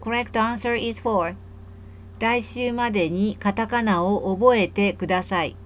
correct answer is 4. 来週までにカタカナを覚えてください。